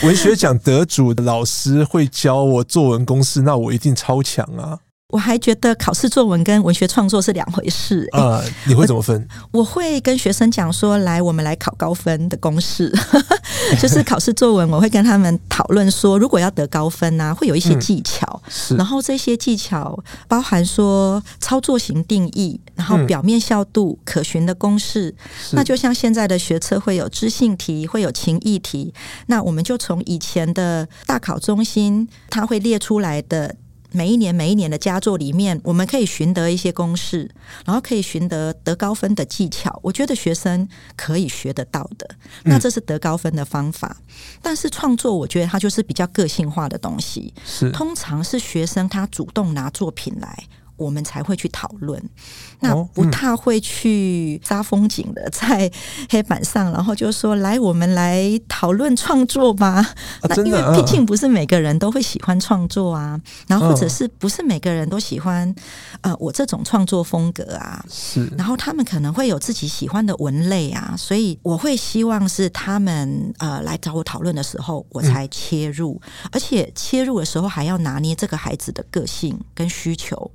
文学奖得主的老师会教我作文公式，那我一定超强啊！我还觉得考试作文跟文学创作是两回事啊、呃！你会怎么分？我，我会跟学生讲说：“来，我们来考高分的公式，就是考试作文。”我会跟他们讨论说，如果要得高分呢、啊，会有一些技巧。嗯、然后这些技巧包含说操作型定义，然后表面效度、可循的公式。那就像现在的学测会有知性题，会有情意题。那我们就从以前的大考中心，它会列出来的。每一年每一年的佳作里面，我们可以寻得一些公式，然后可以寻得得高分的技巧。我觉得学生可以学得到的，那这是得高分的方法。嗯、但是创作，我觉得它就是比较个性化的东西，是通常是学生他主动拿作品来。我们才会去讨论，那不太会去杀风景的，在黑板上，然后就说：“来，我们来讨论创作吧。”那因为毕竟不是每个人都会喜欢创作啊，然后或者是不是每个人都喜欢呃我这种创作风格啊？是，然后他们可能会有自己喜欢的文类啊，所以我会希望是他们呃来找我讨论的时候，我才切入，而且切入的时候还要拿捏这个孩子的个性跟需求。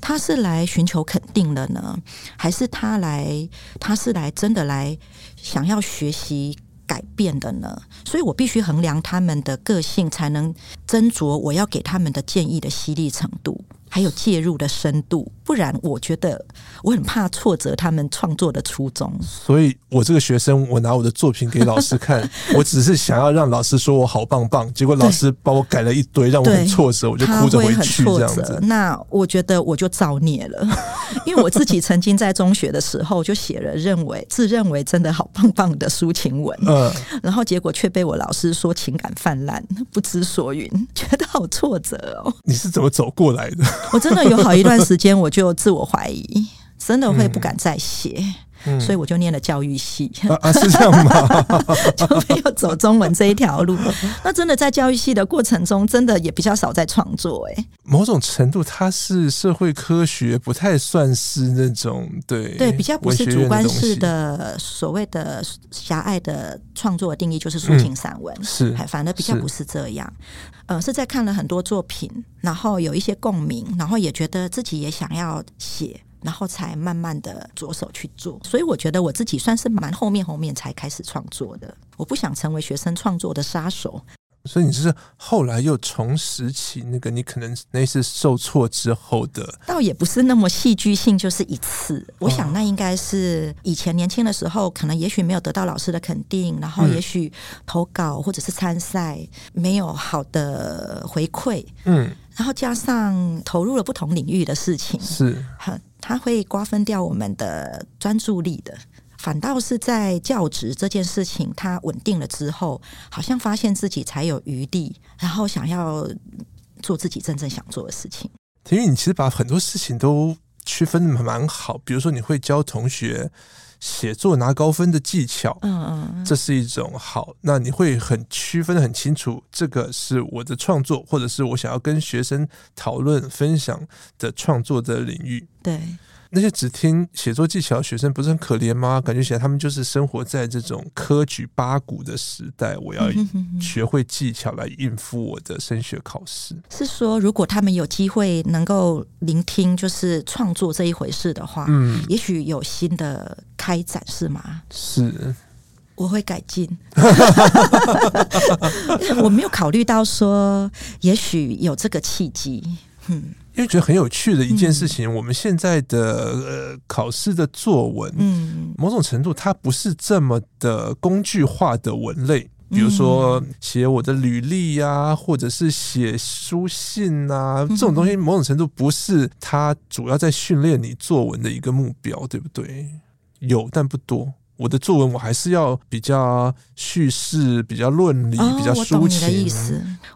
他是来寻求肯定的呢，还是他来？他是来真的来想要学习改变的呢？所以我必须衡量他们的个性，才能斟酌我要给他们的建议的犀利程度。还有介入的深度，不然我觉得我很怕挫折他们创作的初衷。所以，我这个学生，我拿我的作品给老师看，我只是想要让老师说我好棒棒，结果老师把我改了一堆，让我很挫折，我就哭着回去这样子。那我觉得我就造孽了，因为我自己曾经在中学的时候就写了认为自认为真的好棒棒的抒情文，嗯，然后结果却被我老师说情感泛滥，不知所云，觉得好挫折哦。你是怎么走过来的？我真的有好一段时间，我就自我怀疑，真的会不敢再写，嗯嗯、所以我就念了教育系。啊，啊，是这样吗？就没有走中文这一条路。那真的在教育系的过程中，真的也比较少在创作。哎，某种程度，它是社会科学，不太算是那种对对，比较不是主观式的所谓的狭隘的创作的定义，就是抒情散文。嗯、是，反而比较不是这样。呃，是在看了很多作品，然后有一些共鸣，然后也觉得自己也想要写，然后才慢慢的着手去做。所以我觉得我自己算是蛮后面后面才开始创作的。我不想成为学生创作的杀手。所以你是后来又重拾起那个你可能那次受挫之后的，倒也不是那么戏剧性，就是一次。我想那应该是以前年轻的时候，可能也许没有得到老师的肯定，然后也许投稿或者是参赛没有好的回馈，嗯，然后加上投入了不同领域的事情，是很，他会瓜分掉我们的专注力的。反倒是在教职这件事情，他稳定了之后，好像发现自己才有余地，然后想要做自己真正想做的事情。因为你其实把很多事情都区分的蛮好，比如说你会教同学写作拿高分的技巧，嗯嗯，这是一种好。那你会很区分的很清楚，这个是我的创作，或者是我想要跟学生讨论分享的创作的领域，对。那些只听写作技巧的学生不是很可怜吗？感觉起来他们就是生活在这种科举八股的时代。我要 学会技巧来应付我的升学考试。是说，如果他们有机会能够聆听，就是创作这一回事的话，嗯，也许有新的开展，是吗？是，我会改进。我没有考虑到说，也许有这个契机。嗯。因为觉得很有趣的一件事情，嗯、我们现在的呃考试的作文，嗯，某种程度它不是这么的工具化的文类，比如说写我的履历呀、啊，或者是写书信啊，这种东西某种程度不是它主要在训练你作文的一个目标，对不对？有，但不多。我的作文我还是要比较叙事、比较论理、比较抒情。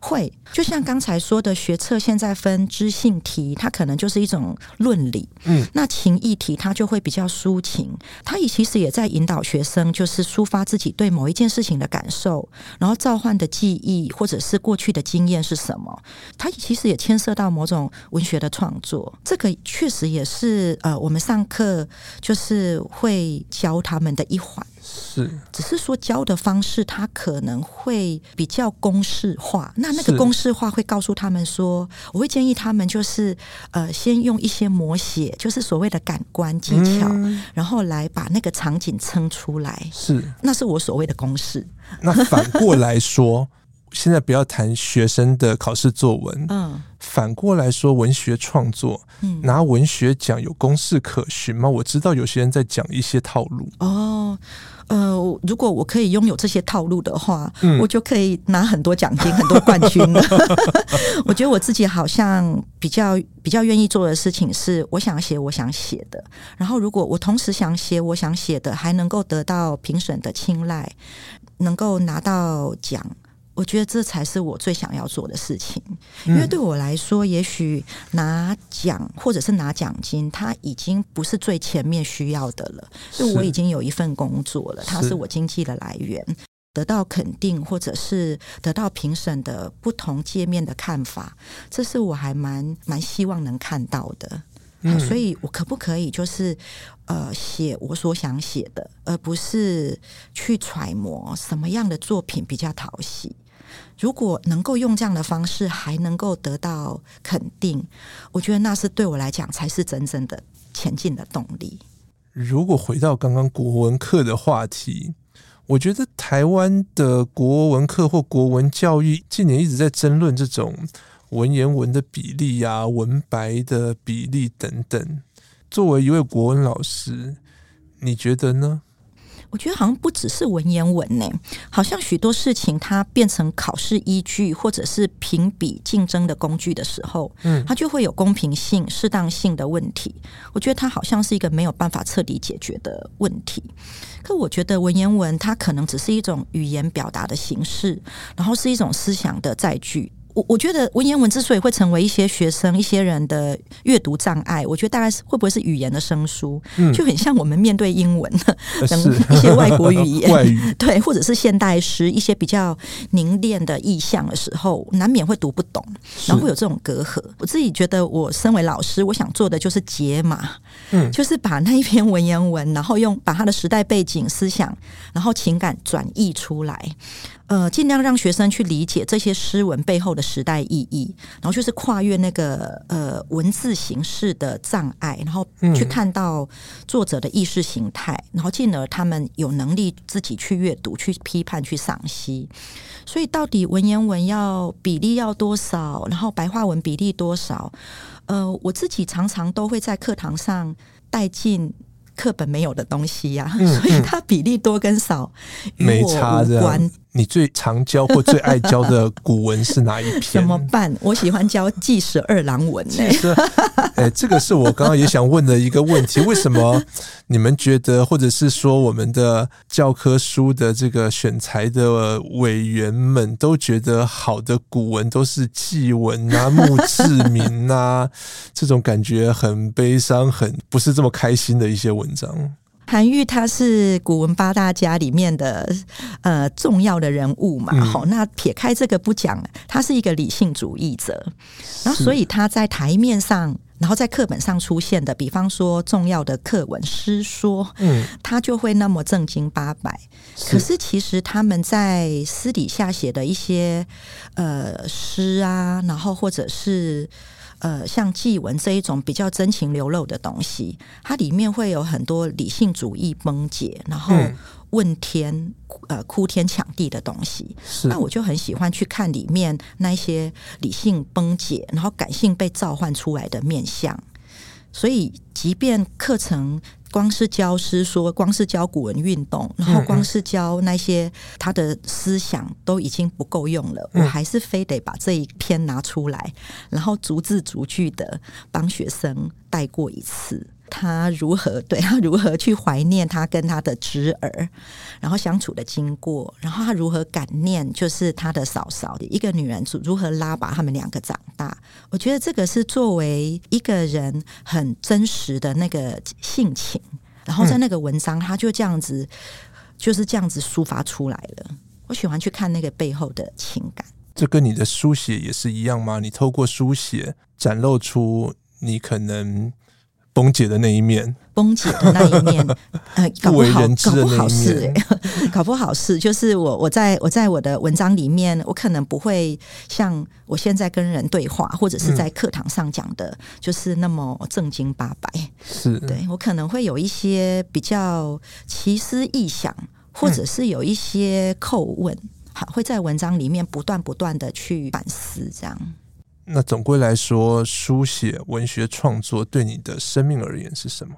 会，就像刚才说的，学测现在分知性题，它可能就是一种论理。嗯，那情意题它就会比较抒情，它也其实也在引导学生，就是抒发自己对某一件事情的感受，然后召唤的记忆或者是过去的经验是什么。它其实也牵涉到某种文学的创作，这个确实也是呃，我们上课就是会教他们的一环。是，只是说教的方式，它可能会比较公式化。那那个公式化会告诉他们说，我会建议他们就是呃，先用一些摹写，就是所谓的感官技巧，嗯，然后来把那个场景撑出来。是，那是我所谓的公式。那反过来说，现在不要谈学生的考试作文。嗯，反过来说，文学创作，嗯，拿文学奖有公式可循吗？我知道有些人在讲一些套路。哦。呃，如果我可以拥有这些套路的话，嗯，我就可以拿很多奖金、很多冠军了。我觉得我自己好像比较比较愿意做的事情是，我想写我想写的。然后，如果我同时想写我想写的，还能够得到评审的青睐，能够拿到奖。我觉得这才是我最想要做的事情，因为对我来说，也许拿奖或者是拿奖金，它已经不是最前面需要的了。就我已经有一份工作了，它是。我经济的来源，得到肯定或者是得到评审的不同界面的看法，这是我还蛮蛮希望能看到的。嗯，所以我可不可以就是呃写我所想写的，而不是去揣摩什么样的作品比较讨喜？如果能够用这样的方式，还能够得到肯定，我觉得那是对我来讲才是真正的前进的动力。如果回到刚刚国文课的话题，我觉得台湾的国文课或国文教育近年一直在争论这种文言文的比例呀、文白的比例等等。作为一位国文老师，你觉得呢？我觉得好像不只是文言文呢，好像许多事情它变成考试依据或者是评比竞争的工具的时候，嗯，它就会有公平性、适当性的问题。我觉得它好像是一个没有办法彻底解决的问题。可我觉得文言文它可能只是一种语言表达的形式，然后是一种思想的载具。我我觉得文言文之所以会成为一些学生、一些人的阅读障碍，我觉得大概是会不会是语言的生疏，嗯，就很像我们面对英文等一些外国语言，外语对，或者是现代诗一些比较凝练的意象的时候，难免会读不懂，然后会有这种隔阂。我自己觉得，我身为老师，我想做的就是解码，嗯，就是把那一篇文言文，然后用把它的时代背景、思想，然后情感转译出来。呃，尽量让学生去理解这些诗文背后的时代意义，然后就是跨越那个呃文字形式的障碍，然后去看到作者的意识形态，然后进而他们有能力自己去阅读、去批判、去赏析。所以，到底文言文要比例要多少，然后白话文比例多少？呃，我自己常常都会在课堂上带进。课本没有的东西呀、啊，所以它比例多跟少与我无关。你最常教或最爱教的古文是哪一篇？怎么办？我喜欢教《记十二郎文》呢。哎，这个是我刚刚也想问的一个问题：为什么你们觉得，或者是说我们的教科书的这个选材的委员们都觉得好的古文都是祭文啊、墓志铭啊，这种感觉很悲伤、很不是这么开心的一些文章？韩愈他是古文八大家里面的呃重要的人物嘛，好、嗯，那撇开这个不讲，他是一个理性主义者，然后所以他在台面上，然后在课本上出现的，比方说重要的课文诗说，嗯，他就会那么正经八百，可是其实他们在私底下写的一些呃诗啊，然后或者是。呃，像祭文这一种比较真情流露的东西，它里面会有很多理性主义崩解，然后问天、呃哭天抢地的东西。那我就很喜欢去看里面那些理性崩解，然后感性被召唤出来的面相。所以，即便课程。光是教诗说，光是教古文运动，然后光是教那些他的思想都已经不够用了，我还是非得把这一篇拿出来，然后逐字逐句的帮学生带过一次。他如何对 他如何去怀念他跟他的侄儿，然后相处的经过，然后他如何感念就是他的嫂嫂一个女人如何拉拔他们两个长大。我觉得这个是作为一个人很真实的那个性情，然后在那个文章他就这样子就是这样子抒发出来了。我喜欢去看那个背后的情感。这跟你的书写也是一样吗？你透过书写展露出你可能。崩解的那一面，崩解的那一面，呃，搞不好，搞不好是、欸，搞不好是，就是我，我在我在我的文章里面，我可能不会像我现在跟人对话，或者是在课堂上讲的，就是那么正经八百。是，对，我可能会有一些比较奇思异想，或者是有一些叩问，好，会在文章里面不断不断的去反思，这样。那总归来说，书写文学创作对你的生命而言是什么？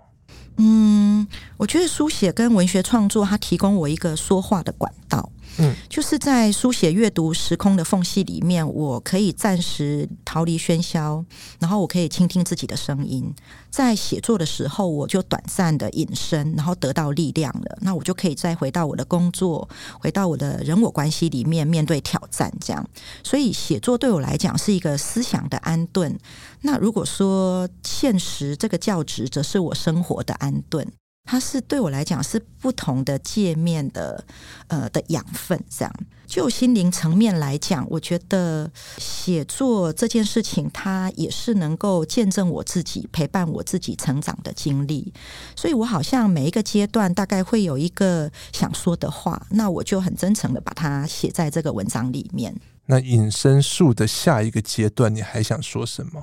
嗯，我觉得书写跟文学创作，它提供我一个说话的管道。嗯，就是在书写阅读时空的缝隙里面，我可以暂时逃离喧嚣，然后我可以倾听自己的声音。在写作的时候，我就短暂的隐身，然后得到力量了。那我就可以再回到我的工作，回到我的人我关系里面，面对挑战。这样，所以写作对我来讲是一个思想的安顿。那如果说现实这个教职，则是我生活的安顿。它是对我来讲是不同的界面的，呃的养分。这样，就心灵层面来讲，我觉得写作这件事情，它也是能够见证我自己、陪伴我自己成长的经历。所以我好像每一个阶段大概会有一个想说的话，那我就很真诚的把它写在这个文章里面。那隐身术的下一个阶段，你还想说什么？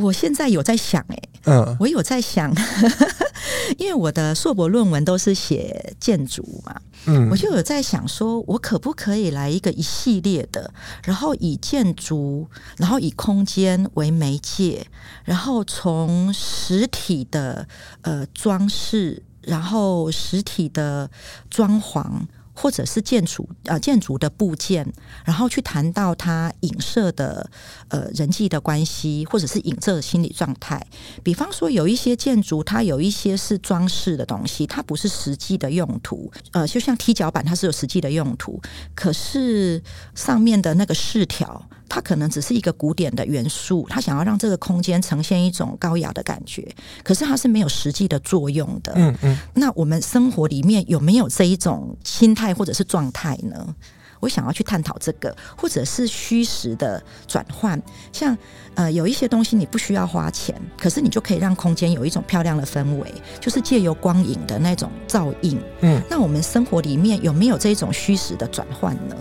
我现在有在想、欸，哎，嗯，我有在想。因为我的硕博论文都是写建筑嘛，嗯，我就有在想说，我可不可以来一个一系列的，然后以建筑，然后以空间为媒介，然后从实体的呃装饰，然后实体的装潢。或者是建筑啊、呃，建筑的部件，然后去谈到它影射的呃人际的关系，或者是影射的心理状态。比方说，有一些建筑，它有一些是装饰的东西，它不是实际的用途。呃，就像踢脚板，它是有实际的用途，可是上面的那个饰条。它可能只是一个古典的元素，它想要让这个空间呈现一种高雅的感觉，可是它是没有实际的作用的。嗯嗯。那我们生活里面有没有这一种心态或者是状态呢？我想要去探讨这个，或者是虚实的转换。像呃，有一些东西你不需要花钱，可是你就可以让空间有一种漂亮的氛围，就是借由光影的那种照应。嗯。那我们生活里面有没有这种虚实的转换呢？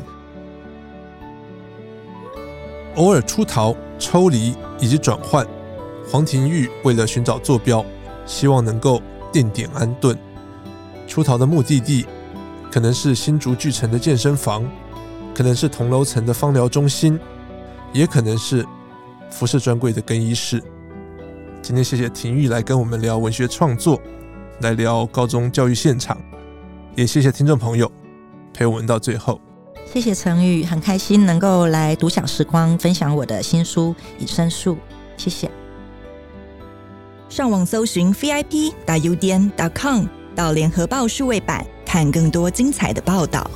偶尔出逃、抽离以及转换，黄庭玉为了寻找坐标，希望能够定点安顿。出逃的目的地可能是新竹巨城的健身房，可能是同楼层的芳疗中心，也可能是服饰专柜的更衣室。今天谢谢庭玉来跟我们聊文学创作，来聊高中教育现场，也谢谢听众朋友陪我们到最后。谢谢陈宇，很开心能够来独享时光分享我的新书《以身术》，谢谢。上网搜寻 vip 打 udn dot com 到联合报数位版看更多精彩的报道。